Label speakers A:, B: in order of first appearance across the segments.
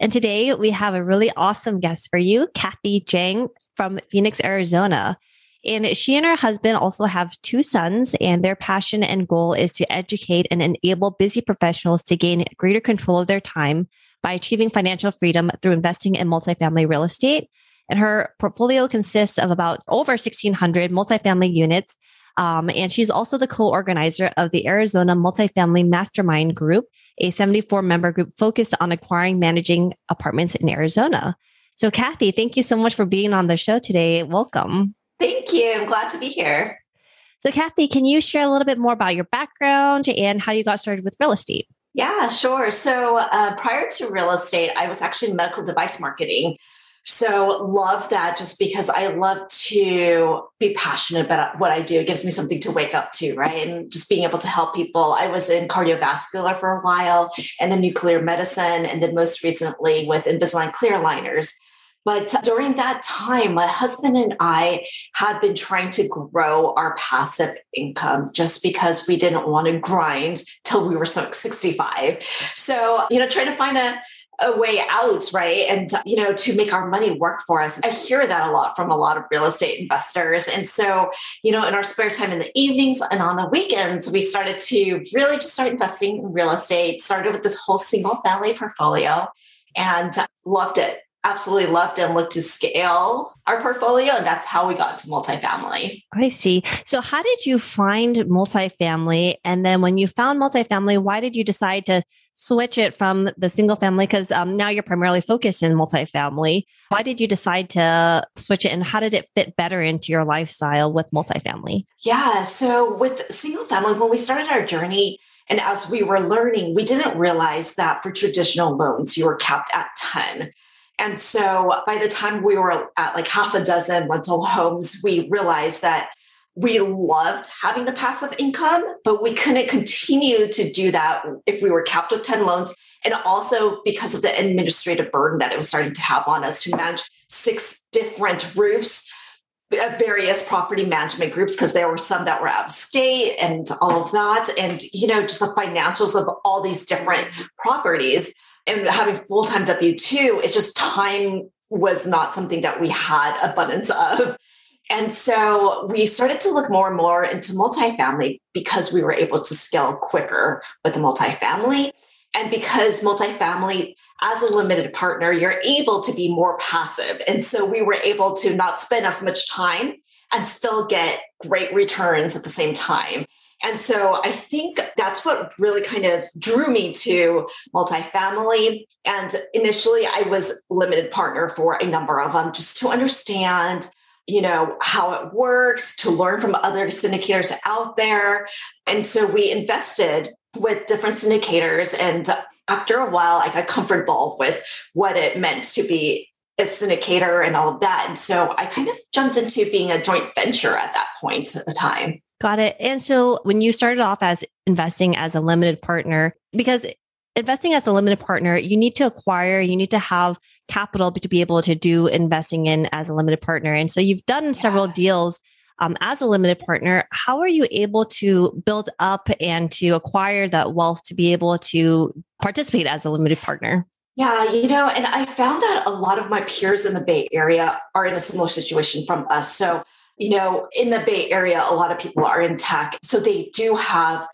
A: And today we have a really awesome guest for you, Kathy Jang from Phoenix, Arizona. And she and her husband also have two sons, and their passion and goal is to educate and enable busy professionals to gain greater control of their time by achieving financial freedom through investing in multifamily real estate. And her portfolio consists of about over 1,600 multifamily units. Um, and she's also the co organizer of the Arizona Multifamily Mastermind Group, a 74 member group focused on acquiring, managing apartments in Arizona. So, Kathy, thank you so much for being on the show today. Welcome.
B: Thank you. I'm glad to be here.
A: So, Kathy, can you share a little bit more about your background and how you got started with real estate?
B: Yeah, sure. So, uh, prior to real estate, I was actually in medical device marketing. So, love that just because I love to be passionate about what I do. It gives me something to wake up to, right? And just being able to help people. I was in cardiovascular for a while and then nuclear medicine, and then most recently with Invisalign clear aligners. But during that time, my husband and I had been trying to grow our passive income just because we didn't want to grind till we were 65. So, you know, trying to find a a way out, right? And, you know, to make our money work for us. I hear that a lot from a lot of real estate investors. And so, you know, in our spare time in the evenings and on the weekends, we started to really just start investing in real estate, started with this whole single family portfolio and loved it absolutely loved and looked to scale our portfolio. And that's how we got to multifamily.
A: I see. So, how did you find multifamily? And then, when you found multifamily, why did you decide to switch it from the single family? Because um, now you're primarily focused in multifamily. Why did you decide to switch it? And how did it fit better into your lifestyle with multifamily?
B: Yeah. So, with single family, when we started our journey, and as we were learning, we didn't realize that for traditional loans, you were capped at 10. And so by the time we were at like half a dozen rental homes, we realized that we loved having the passive income, but we couldn't continue to do that if we were capped with 10 loans. And also because of the administrative burden that it was starting to have on us to manage six different roofs of various property management groups because there were some that were out of state and all of that and you know just the financials of all these different properties and having full-time w2 it's just time was not something that we had abundance of and so we started to look more and more into multifamily because we were able to scale quicker with the multifamily. And because multifamily as a limited partner you're able to be more passive. And so we were able to not spend as much time and still get great returns at the same time. And so I think that's what really kind of drew me to multifamily. And initially, I was limited partner for a number of them just to understand you know how it works to learn from other syndicators out there. And so we invested with different syndicators and after a while i got comfortable with what it meant to be a syndicator and all of that. And so i kind of jumped into being a joint venture at that point at the time.
A: Got it. And so when you started off as investing as a limited partner, because investing as a limited partner, you need to acquire, you need to have capital to be able to do investing in as a limited partner. And so you've done several deals um, as a limited partner. How are you able to build up and to acquire that wealth to be able to participate as a limited partner?
B: Yeah, you know, and I found that a lot of my peers in the Bay Area are in a similar situation from us. So you know, in the Bay Area, a lot of people are in tech. So they do have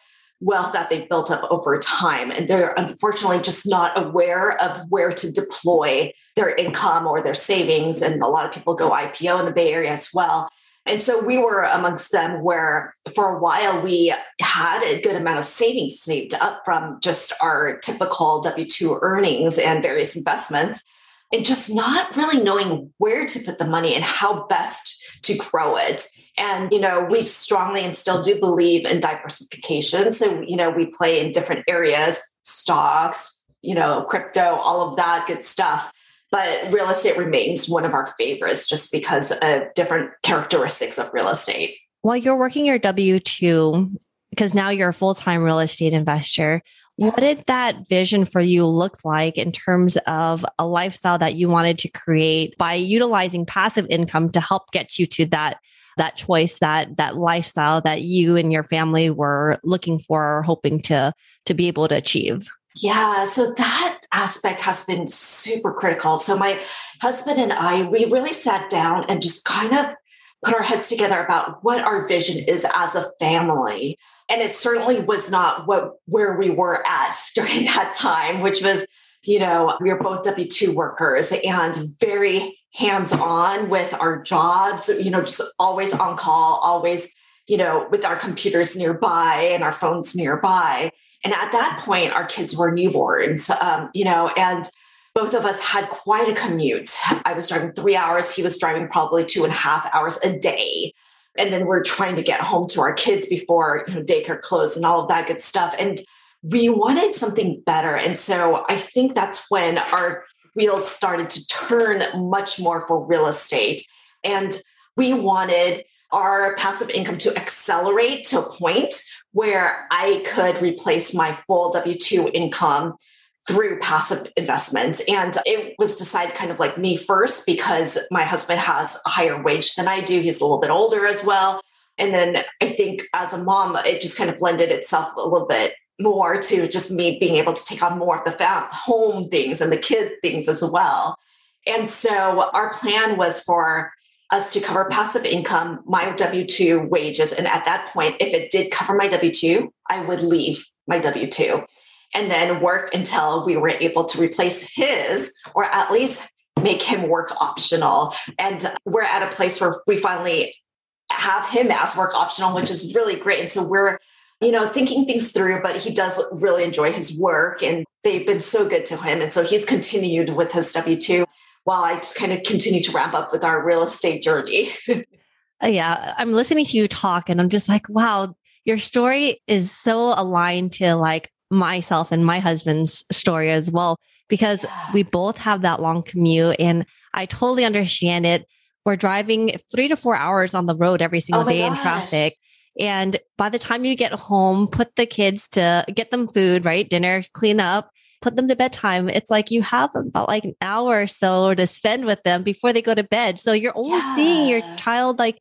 B: wealth that they've built up over time. And they're unfortunately just not aware of where to deploy their income or their savings. And a lot of people go IPO in the Bay Area as well. And so we were amongst them where for a while we had a good amount of savings saved up from just our typical W 2 earnings and various investments and just not really knowing where to put the money and how best to grow it. And, you know, we strongly and still do believe in diversification. So, you know, we play in different areas, stocks, you know, crypto, all of that good stuff. But real estate remains one of our favorites just because of different characteristics of real estate.
A: While you're working your W 2, because now you're a full time real estate investor, what did that vision for you look like in terms of a lifestyle that you wanted to create by utilizing passive income to help get you to that that choice that that lifestyle that you and your family were looking for or hoping to to be able to achieve?
B: Yeah so that aspect has been super critical. So my husband and i we really sat down and just kind of put our heads together about what our vision is as a family and it certainly was not what where we were at during that time which was you know we were both w2 workers and very hands on with our jobs, you know, just always on call, always, you know, with our computers nearby and our phones nearby. And at that point, our kids were newborns, um, you know, and both of us had quite a commute. I was driving three hours, he was driving probably two and a half hours a day. And then we're trying to get home to our kids before you know, daycare closed and all of that good stuff. And we wanted something better. And so I think that's when our wheels started to turn much more for real estate. And we wanted our passive income to accelerate to a point where I could replace my full W 2 income through passive investments. And it was decided kind of like me first because my husband has a higher wage than I do. He's a little bit older as well. And then I think as a mom, it just kind of blended itself a little bit more to just me being able to take on more of the fam- home things and the kid things as well. And so our plan was for us to cover passive income, my W 2 wages. And at that point, if it did cover my W 2, I would leave my W 2 and then work until we were able to replace his or at least make him work optional. And we're at a place where we finally have him as work optional, which is really great. And so we're you know, thinking things through, but he does really enjoy his work and they've been so good to him. And so he's continued with his W 2 while I just kind of continue to ramp up with our real estate journey.
A: Uh, yeah, I'm listening to you talk and I'm just like, wow, your story is so aligned to like myself and my husband's story as well, because we both have that long commute and I totally understand it. We're driving three to four hours on the road every oh single oh day gosh. in traffic. And by the time you get home, put the kids to get them food, right? Dinner, clean up, put them to bedtime. It's like you have about like an hour or so to spend with them before they go to bed. So you're only yeah. seeing your child like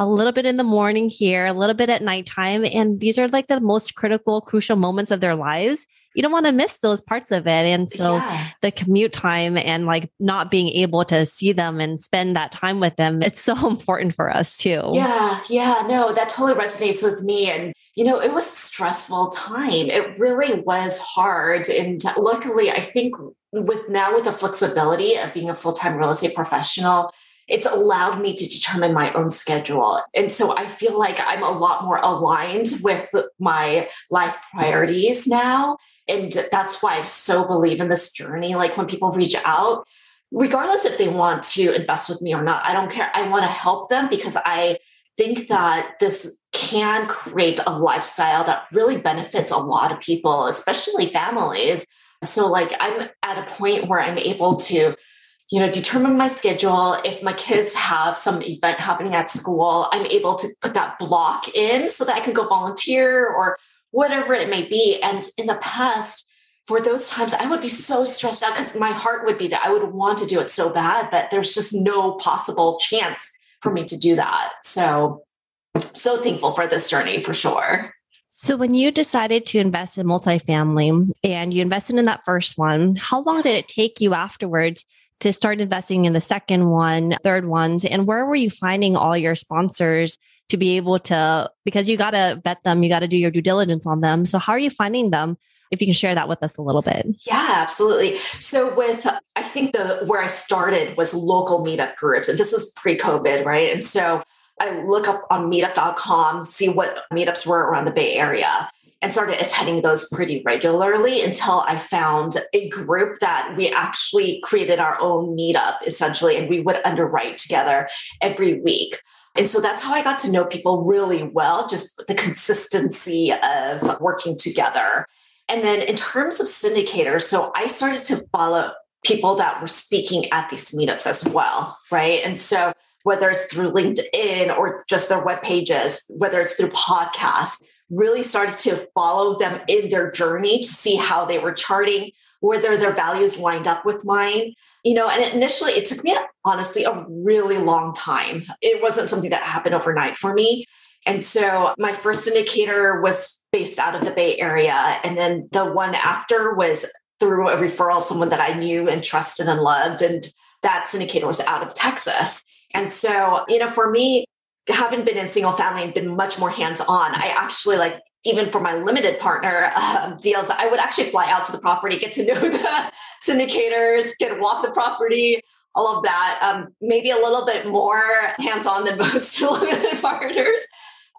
A: a little bit in the morning here, a little bit at nighttime. And these are like the most critical, crucial moments of their lives. You don't want to miss those parts of it. And so yeah. the commute time and like not being able to see them and spend that time with them, it's so important for us too.
B: Yeah. Yeah. No, that totally resonates with me. And, you know, it was a stressful time. It really was hard. And luckily, I think with now with the flexibility of being a full-time real estate professional, it's allowed me to determine my own schedule. And so I feel like I'm a lot more aligned with my life priorities now. And that's why I so believe in this journey. Like when people reach out, regardless if they want to invest with me or not, I don't care. I want to help them because I think that this can create a lifestyle that really benefits a lot of people, especially families. So, like, I'm at a point where I'm able to you know determine my schedule. If my kids have some event happening at school i'm able to put that block in so that i can go volunteer or whatever it may be. And in the past for those times i would be so stressed out because my heart would be that i would want to do it so bad but there's just no possible chance for me to do that. So so thankful for this journey for sure.
A: So, when you decided to invest in multifamily and you invested in that first one, how long did it take you afterwards to start investing in the second one, third ones? And where were you finding all your sponsors to be able to, because you got to vet them, you got to do your due diligence on them. So, how are you finding them? If you can share that with us a little bit.
B: Yeah, absolutely. So with I think the where I started was local meetup groups and this was pre-COVID, right? And so I look up on meetup.com, see what meetups were around the Bay Area and started attending those pretty regularly until I found a group that we actually created our own meetup essentially, and we would underwrite together every week. And so that's how I got to know people really well, just the consistency of working together. And then in terms of syndicators, so I started to follow people that were speaking at these meetups as well, right? And so whether it's through LinkedIn or just their web pages, whether it's through podcasts, really started to follow them in their journey to see how they were charting, whether their values lined up with mine. You know, and initially it took me honestly a really long time. It wasn't something that happened overnight for me. And so my first syndicator was based out of the Bay Area. And then the one after was through a referral of someone that I knew and trusted and loved. And that syndicator was out of Texas. And so, you know, for me, having been in single family and been much more hands on, I actually like, even for my limited partner um, deals, I would actually fly out to the property, get to know the syndicators, get to walk the property, all of that. Um, maybe a little bit more hands on than most limited partners.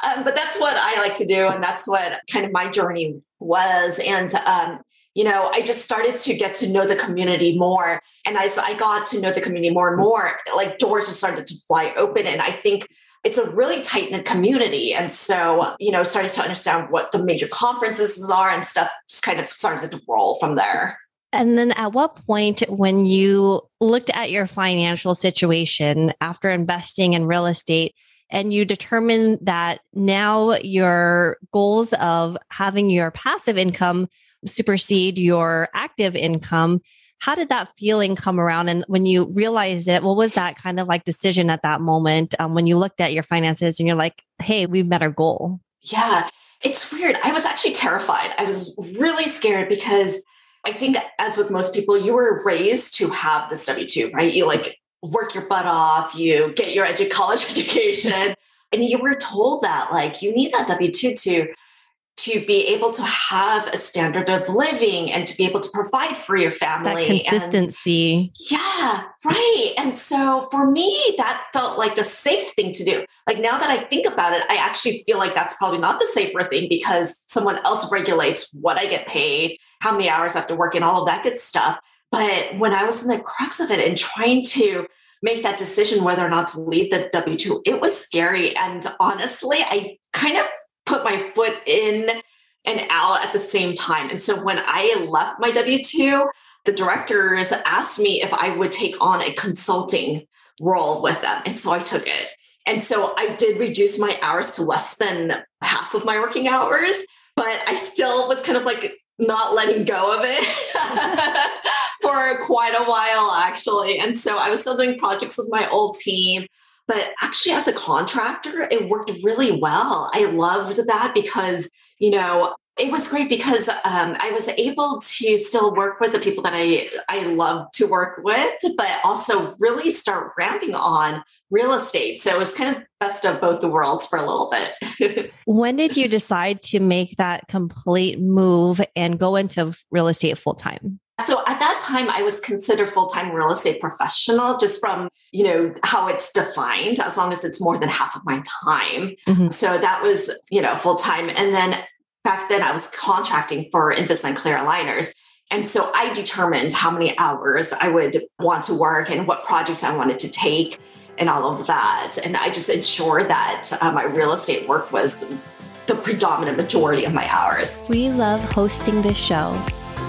B: Um, but that's what I like to do. And that's what kind of my journey was. And um, you know, I just started to get to know the community more. And as I got to know the community more and more, like doors just started to fly open. And I think it's a really tight knit community. And so, you know, started to understand what the major conferences are and stuff just kind of started to roll from there.
A: And then at what point, when you looked at your financial situation after investing in real estate, and you determined that now your goals of having your passive income supersede your active income. How did that feeling come around? And when you realized it, what was that kind of like decision at that moment um, when you looked at your finances and you're like, hey, we've met our goal?
B: Yeah, it's weird. I was actually terrified. I was really scared because I think, as with most people, you were raised to have this W 2, right? You like work your butt off, you get your edu- college education, and you were told that like you need that W 2 to to be able to have a standard of living and to be able to provide for your family.
A: That consistency.
B: And yeah, right. And so for me, that felt like the safe thing to do. Like now that I think about it, I actually feel like that's probably not the safer thing because someone else regulates what I get paid, how many hours I have to work, and all of that good stuff. But when I was in the crux of it and trying to make that decision whether or not to leave the W 2, it was scary. And honestly, I kind of put my foot in and out at the same time. And so when I left my W 2, the directors asked me if I would take on a consulting role with them. And so I took it. And so I did reduce my hours to less than half of my working hours, but I still was kind of like not letting go of it for quite a while, actually. And so I was still doing projects with my old team. But actually, as a contractor, it worked really well. I loved that because, you know, it was great because um, I was able to still work with the people that I I love to work with, but also really start ramping on real estate. So it was kind of best of both the worlds for a little bit.
A: when did you decide to make that complete move and go into real estate full time?
B: So at that time, I was considered full-time real estate professional just from, you know, how it's defined, as long as it's more than half of my time. Mm-hmm. So that was, you know, full-time. And then back then I was contracting for Invisalign clear aligners. And so I determined how many hours I would want to work and what projects I wanted to take and all of that. And I just ensured that uh, my real estate work was the predominant majority of my hours.
A: We love hosting this show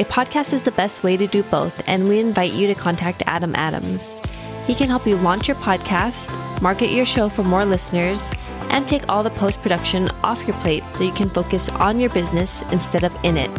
A: A podcast is the best way to do both, and we invite you to contact Adam Adams. He can help you launch your podcast, market your show for more listeners, and take all the post production off your plate so you can focus on your business instead of in it.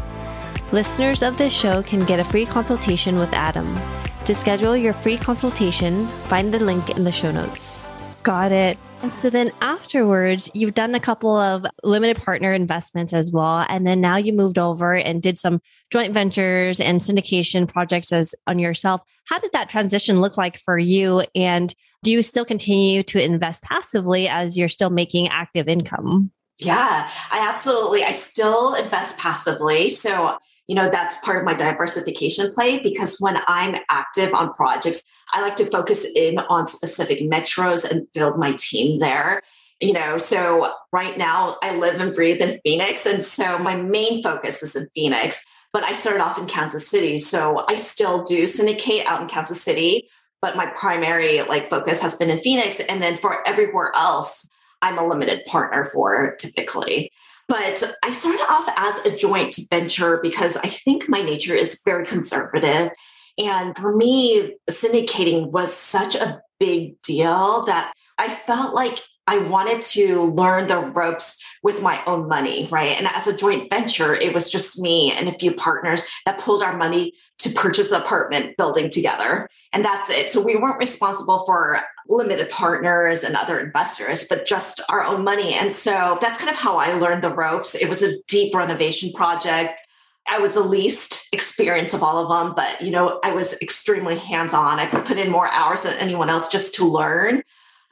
A: Listeners of this show can get a free consultation with Adam. To schedule your free consultation, find the link in the show notes. Got it. And so then afterwards, you've done a couple of limited partner investments as well. And then now you moved over and did some joint ventures and syndication projects as on yourself. How did that transition look like for you? And do you still continue to invest passively as you're still making active income?
B: Yeah, I absolutely. I still invest passively. So you know, that's part of my diversification play because when I'm active on projects, I like to focus in on specific metros and build my team there. You know, so right now I live and breathe in Phoenix. And so my main focus is in Phoenix, but I started off in Kansas City. So I still do syndicate out in Kansas City, but my primary like focus has been in Phoenix. And then for everywhere else, I'm a limited partner for typically. But I started off as a joint venture because I think my nature is very conservative. And for me, syndicating was such a big deal that I felt like I wanted to learn the ropes with my own money, right? And as a joint venture, it was just me and a few partners that pulled our money to purchase the apartment building together. And that's it. So we weren't responsible for limited partners and other investors, but just our own money. And so that's kind of how I learned the ropes. It was a deep renovation project. I was the least experienced of all of them, but you know, I was extremely hands-on. I put in more hours than anyone else just to learn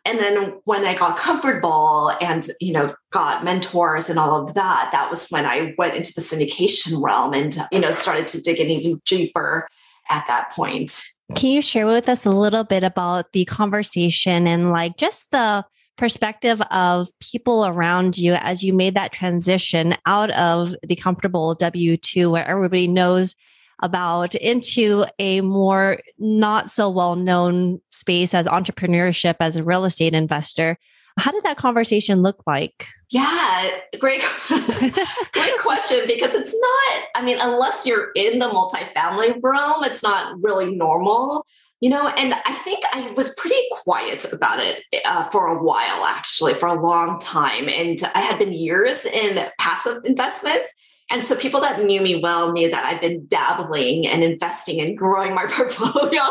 B: and then when i got comfortable and you know got mentors and all of that that was when i went into the syndication realm and you know started to dig in even deeper at that point.
A: Can you share with us a little bit about the conversation and like just the perspective of people around you as you made that transition out of the comfortable W 2 where everybody knows about into a more not so well known space as entrepreneurship as a real estate investor. How did that conversation look like?
B: Yeah, great, great question. Because it's not, I mean, unless you're in the multifamily realm, it's not really normal, you know. And I think I was pretty quiet about it uh, for a while, actually, for a long time. And I had been years in passive investments. And so people that knew me well knew that I've been dabbling and investing and growing my portfolio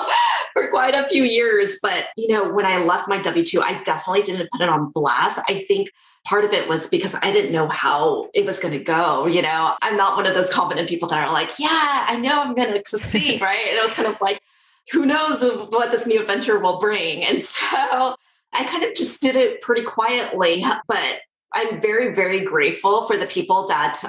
B: for quite a few years. But, you know, when I left my W 2, I definitely didn't put it on blast. I think part of it was because I didn't know how it was going to go. You know, I'm not one of those confident people that are like, yeah, I know I'm going to succeed. right. And it was kind of like, who knows what this new adventure will bring. And so I kind of just did it pretty quietly. But I'm very, very grateful for the people that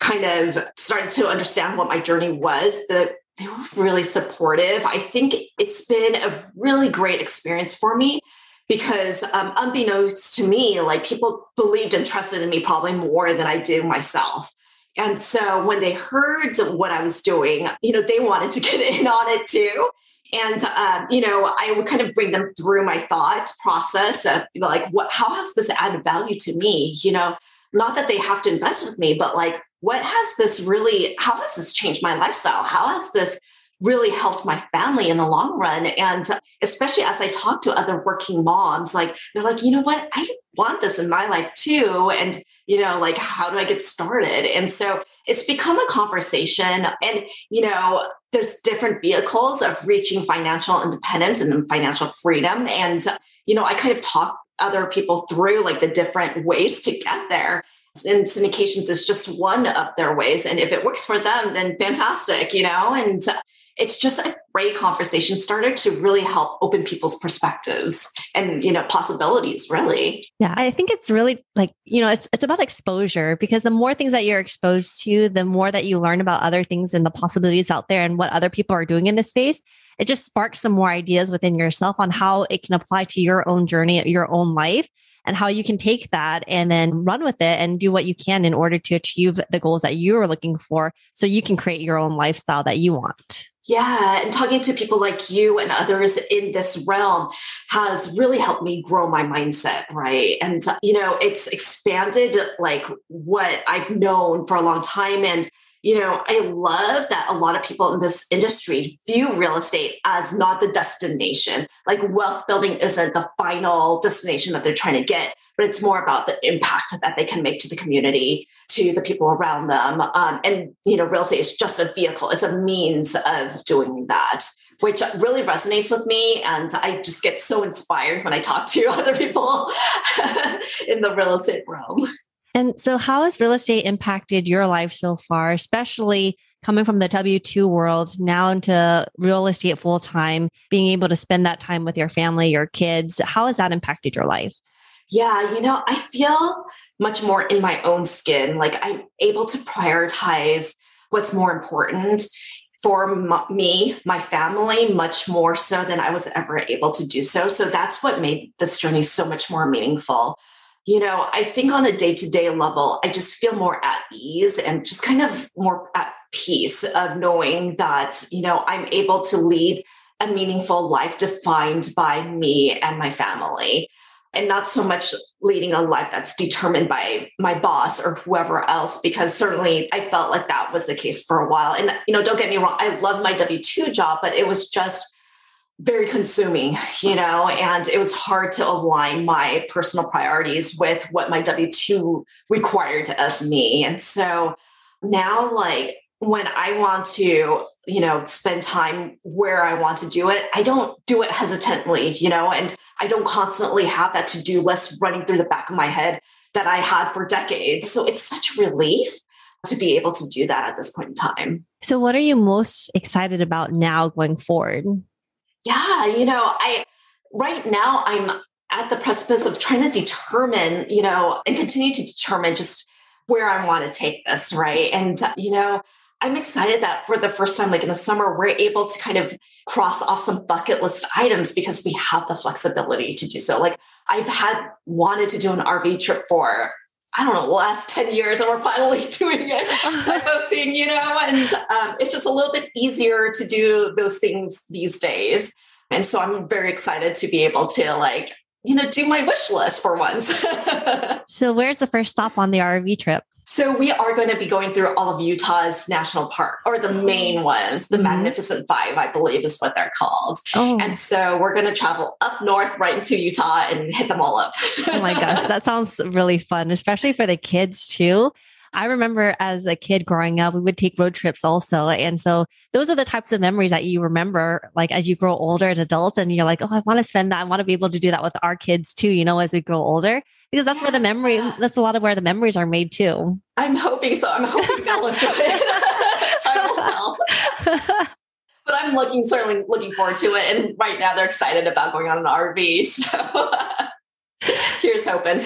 B: kind of started to understand what my journey was, that they were really supportive. I think it's been a really great experience for me because um, unbeknownst to me, like people believed and trusted in me probably more than I do myself. And so when they heard what I was doing, you know, they wanted to get in on it too. And um, you know, I would kind of bring them through my thought process of like, what? How has this added value to me? You know, not that they have to invest with me, but like, what has this really, how has this changed my lifestyle? How has this really helped my family in the long run? And especially as I talk to other working moms, like, they're like, you know what? I want this in my life too. And, you know, like, how do I get started? And so it's become a conversation. And, you know, there's different vehicles of reaching financial independence and financial freedom. And, you know, I kind of talk other people through like the different ways to get there and syndications is just one of their ways. And if it works for them then fantastic you know? And it's just a great conversation starter to really help open people's perspectives and you know possibilities really.
A: Yeah i think it's really like you know it's it's about exposure because the more things that you're exposed to the more that you learn about other things and the possibilities out there and what other people are doing in this space it just sparks some more ideas within yourself on how it can apply to your own journey your own life and how you can take that and then run with it and do what you can in order to achieve the goals that you are looking for so you can create your own lifestyle that you want.
B: Yeah, and talking to people like you and others in this realm has really helped me grow my mindset, right? And you know, it's expanded like what I've known for a long time and you know, I love that a lot of people in this industry view real estate as not the destination. Like wealth building isn't the final destination that they're trying to get, but it's more about the impact that they can make to the community, to the people around them. Um, and, you know, real estate is just a vehicle, it's a means of doing that which really resonates with me. And I just get so inspired when I talk to other people in the real estate realm.
A: And so, how has real estate impacted your life so far, especially coming from the W 2 world now into real estate full time, being able to spend that time with your family, your kids? How has that impacted your life?
B: Yeah, you know, I feel much more in my own skin. Like I'm able to prioritize what's more important for m- me, my family, much more so than I was ever able to do so. So that's what made this journey so much more meaningful. You know, I think on a day to day level, I just feel more at ease and just kind of more at peace of knowing that, you know, I'm able to lead a meaningful life defined by me and my family. And not so much leading a life that's determined by my boss or whoever else because certainly i felt like that was the case for a while. And you know don't get me wrong i love my w2 job but it was just very consuming you know and it was hard to align my personal priorities with what my w2 required of me and so now like when I want to, you know, spend time where I want to do it, I don't do it hesitantly, you know, and I don't constantly have that to do list running through the back of my head that I had for decades. So it's such a relief to be able to do that at this point in time.
A: So, what are you most excited about now going forward?
B: Yeah, you know, I right now I'm at the precipice of trying to determine, you know, and continue to determine just where I want to take this, right? And, uh, you know, I'm excited that for the first time, like in the summer, we're able to kind of cross off some bucket list items because we have the flexibility to do so. Like I've had wanted to do an RV trip for I don't know, the last 10 years, and we're finally doing it type of thing, you know? And um, it's just a little bit easier to do those things these days. And so I'm very excited to be able to like, you know, do my wish list for once.
A: so where's the first stop on the RV trip?
B: So we are going to be going through all of Utah's national park, or the main ones, the mm-hmm. Magnificent Five, I believe is what they're called. Oh. And so we're going to travel up north right into Utah and hit them all up.
A: oh my gosh, that sounds really fun, especially for the kids too. I remember as a kid growing up, we would take road trips also. And so those are the types of memories that you remember, like as you grow older as adults, and you're like, oh, I want to spend that. I want to be able to do that with our kids too, you know, as we grow older. Because that's where the memory that's a lot of where the memories are made too.
B: I'm hoping so. I'm hoping they'll enjoy it. Time will tell. But i'm looking certainly looking forward to it. And right now they're excited about going on an rv so here's hoping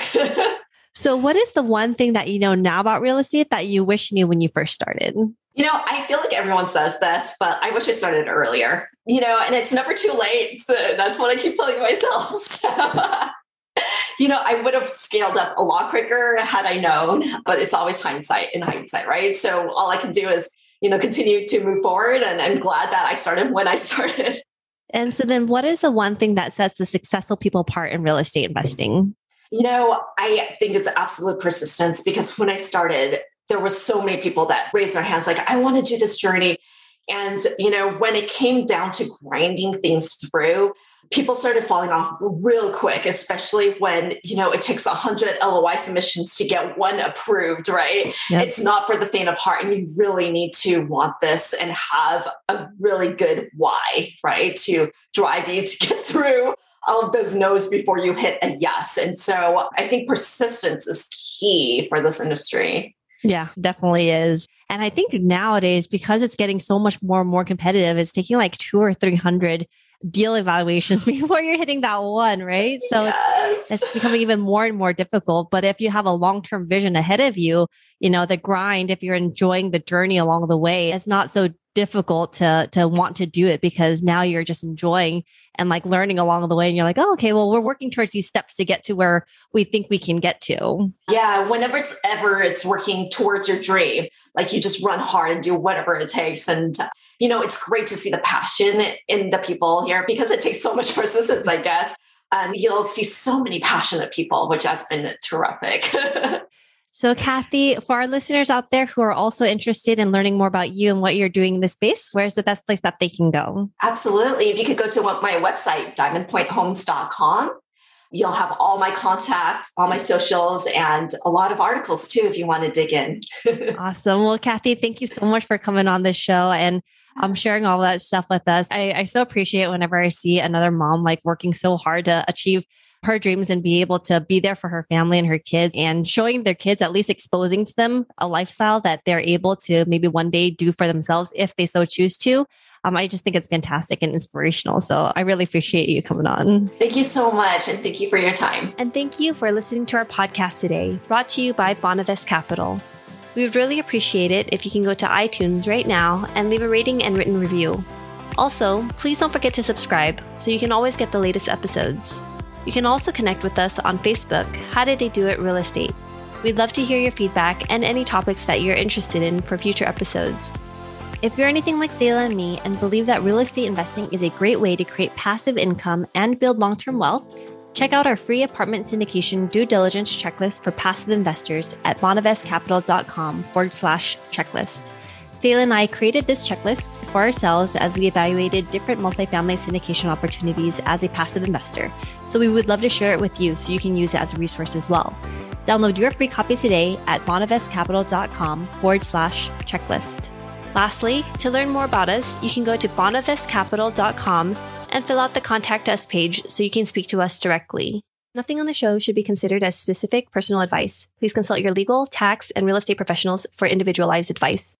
A: so what is the one thing that you know now about real estate that you wish you knew when you first started
B: you know, I feel like everyone says this, but I wish I started earlier. You know, and it's never too late. So that's what I keep telling myself. So you know, I would have scaled up a lot quicker had I known, but it's always hindsight in hindsight, right? So all I can do is, you know, continue to move forward. And I'm glad that I started when I started.
A: And so then what is the one thing that sets the successful people apart in real estate investing?
B: You know, I think it's absolute persistence because when I started, there was so many people that raised their hands like, I want to do this journey. And, you know, when it came down to grinding things through, people started falling off real quick, especially when, you know, it takes 100 LOI submissions to get one approved, right? Yep. It's not for the faint of heart. And you really need to want this and have a really good why, right? To drive you to get through all of those no's before you hit a yes. And so I think persistence is key for this industry.
A: Yeah, definitely is. And I think nowadays, because it's getting so much more and more competitive, it's taking like two or 300 deal evaluations before you're hitting that one, right? So yes. it's, it's becoming even more and more difficult. But if you have a long term vision ahead of you, you know, the grind, if you're enjoying the journey along the way, it's not so difficult to to want to do it because now you're just enjoying and like learning along the way and you're like oh okay well we're working towards these steps to get to where we think we can get to.
B: Yeah whenever it's ever it's working towards your dream like you just run hard and do whatever it takes and you know it's great to see the passion in the people here because it takes so much persistence i guess. And you'll see so many passionate people which has been terrific
A: So, Kathy, for our listeners out there who are also interested in learning more about you and what you're doing in this space, where's the best place that they can go?
B: Absolutely. If you could go to my website, diamondpointhomes.com, you'll have all my contact, all my socials, and a lot of articles too if you want to dig in.
A: awesome. Well, Kathy, thank you so much for coming on this show and um, sharing all that stuff with us. I, I so appreciate whenever I see another mom like working so hard to achieve her dreams and be able to be there for her family and her kids and showing their kids, at least exposing to them a lifestyle that they're able to maybe one day do for themselves if they so choose to. Um, I just think it's fantastic and inspirational. So I really appreciate you coming on.
B: Thank you so much. And thank you for your time.
A: And thank you for listening to our podcast today, brought to you by Bonavest Capital. We would really appreciate it if you can go to iTunes right now and leave a rating and written review. Also, please don't forget to subscribe so you can always get the latest episodes. You can also connect with us on Facebook, How Did They Do It Real Estate. We'd love to hear your feedback and any topics that you're interested in for future episodes. If you're anything like Zayla and me and believe that real estate investing is a great way to create passive income and build long term wealth, check out our free apartment syndication due diligence checklist for passive investors at bonavestcapital.com forward slash checklist. Zayla and I created this checklist for ourselves as we evaluated different multifamily syndication opportunities as a passive investor. So we would love to share it with you so you can use it as a resource as well. Download your free copy today at bonavestcapital.com forward slash checklist. Lastly, to learn more about us, you can go to bonavestcapital.com and fill out the contact us page so you can speak to us directly. Nothing on the show should be considered as specific personal advice. Please consult your legal, tax, and real estate professionals for individualized advice.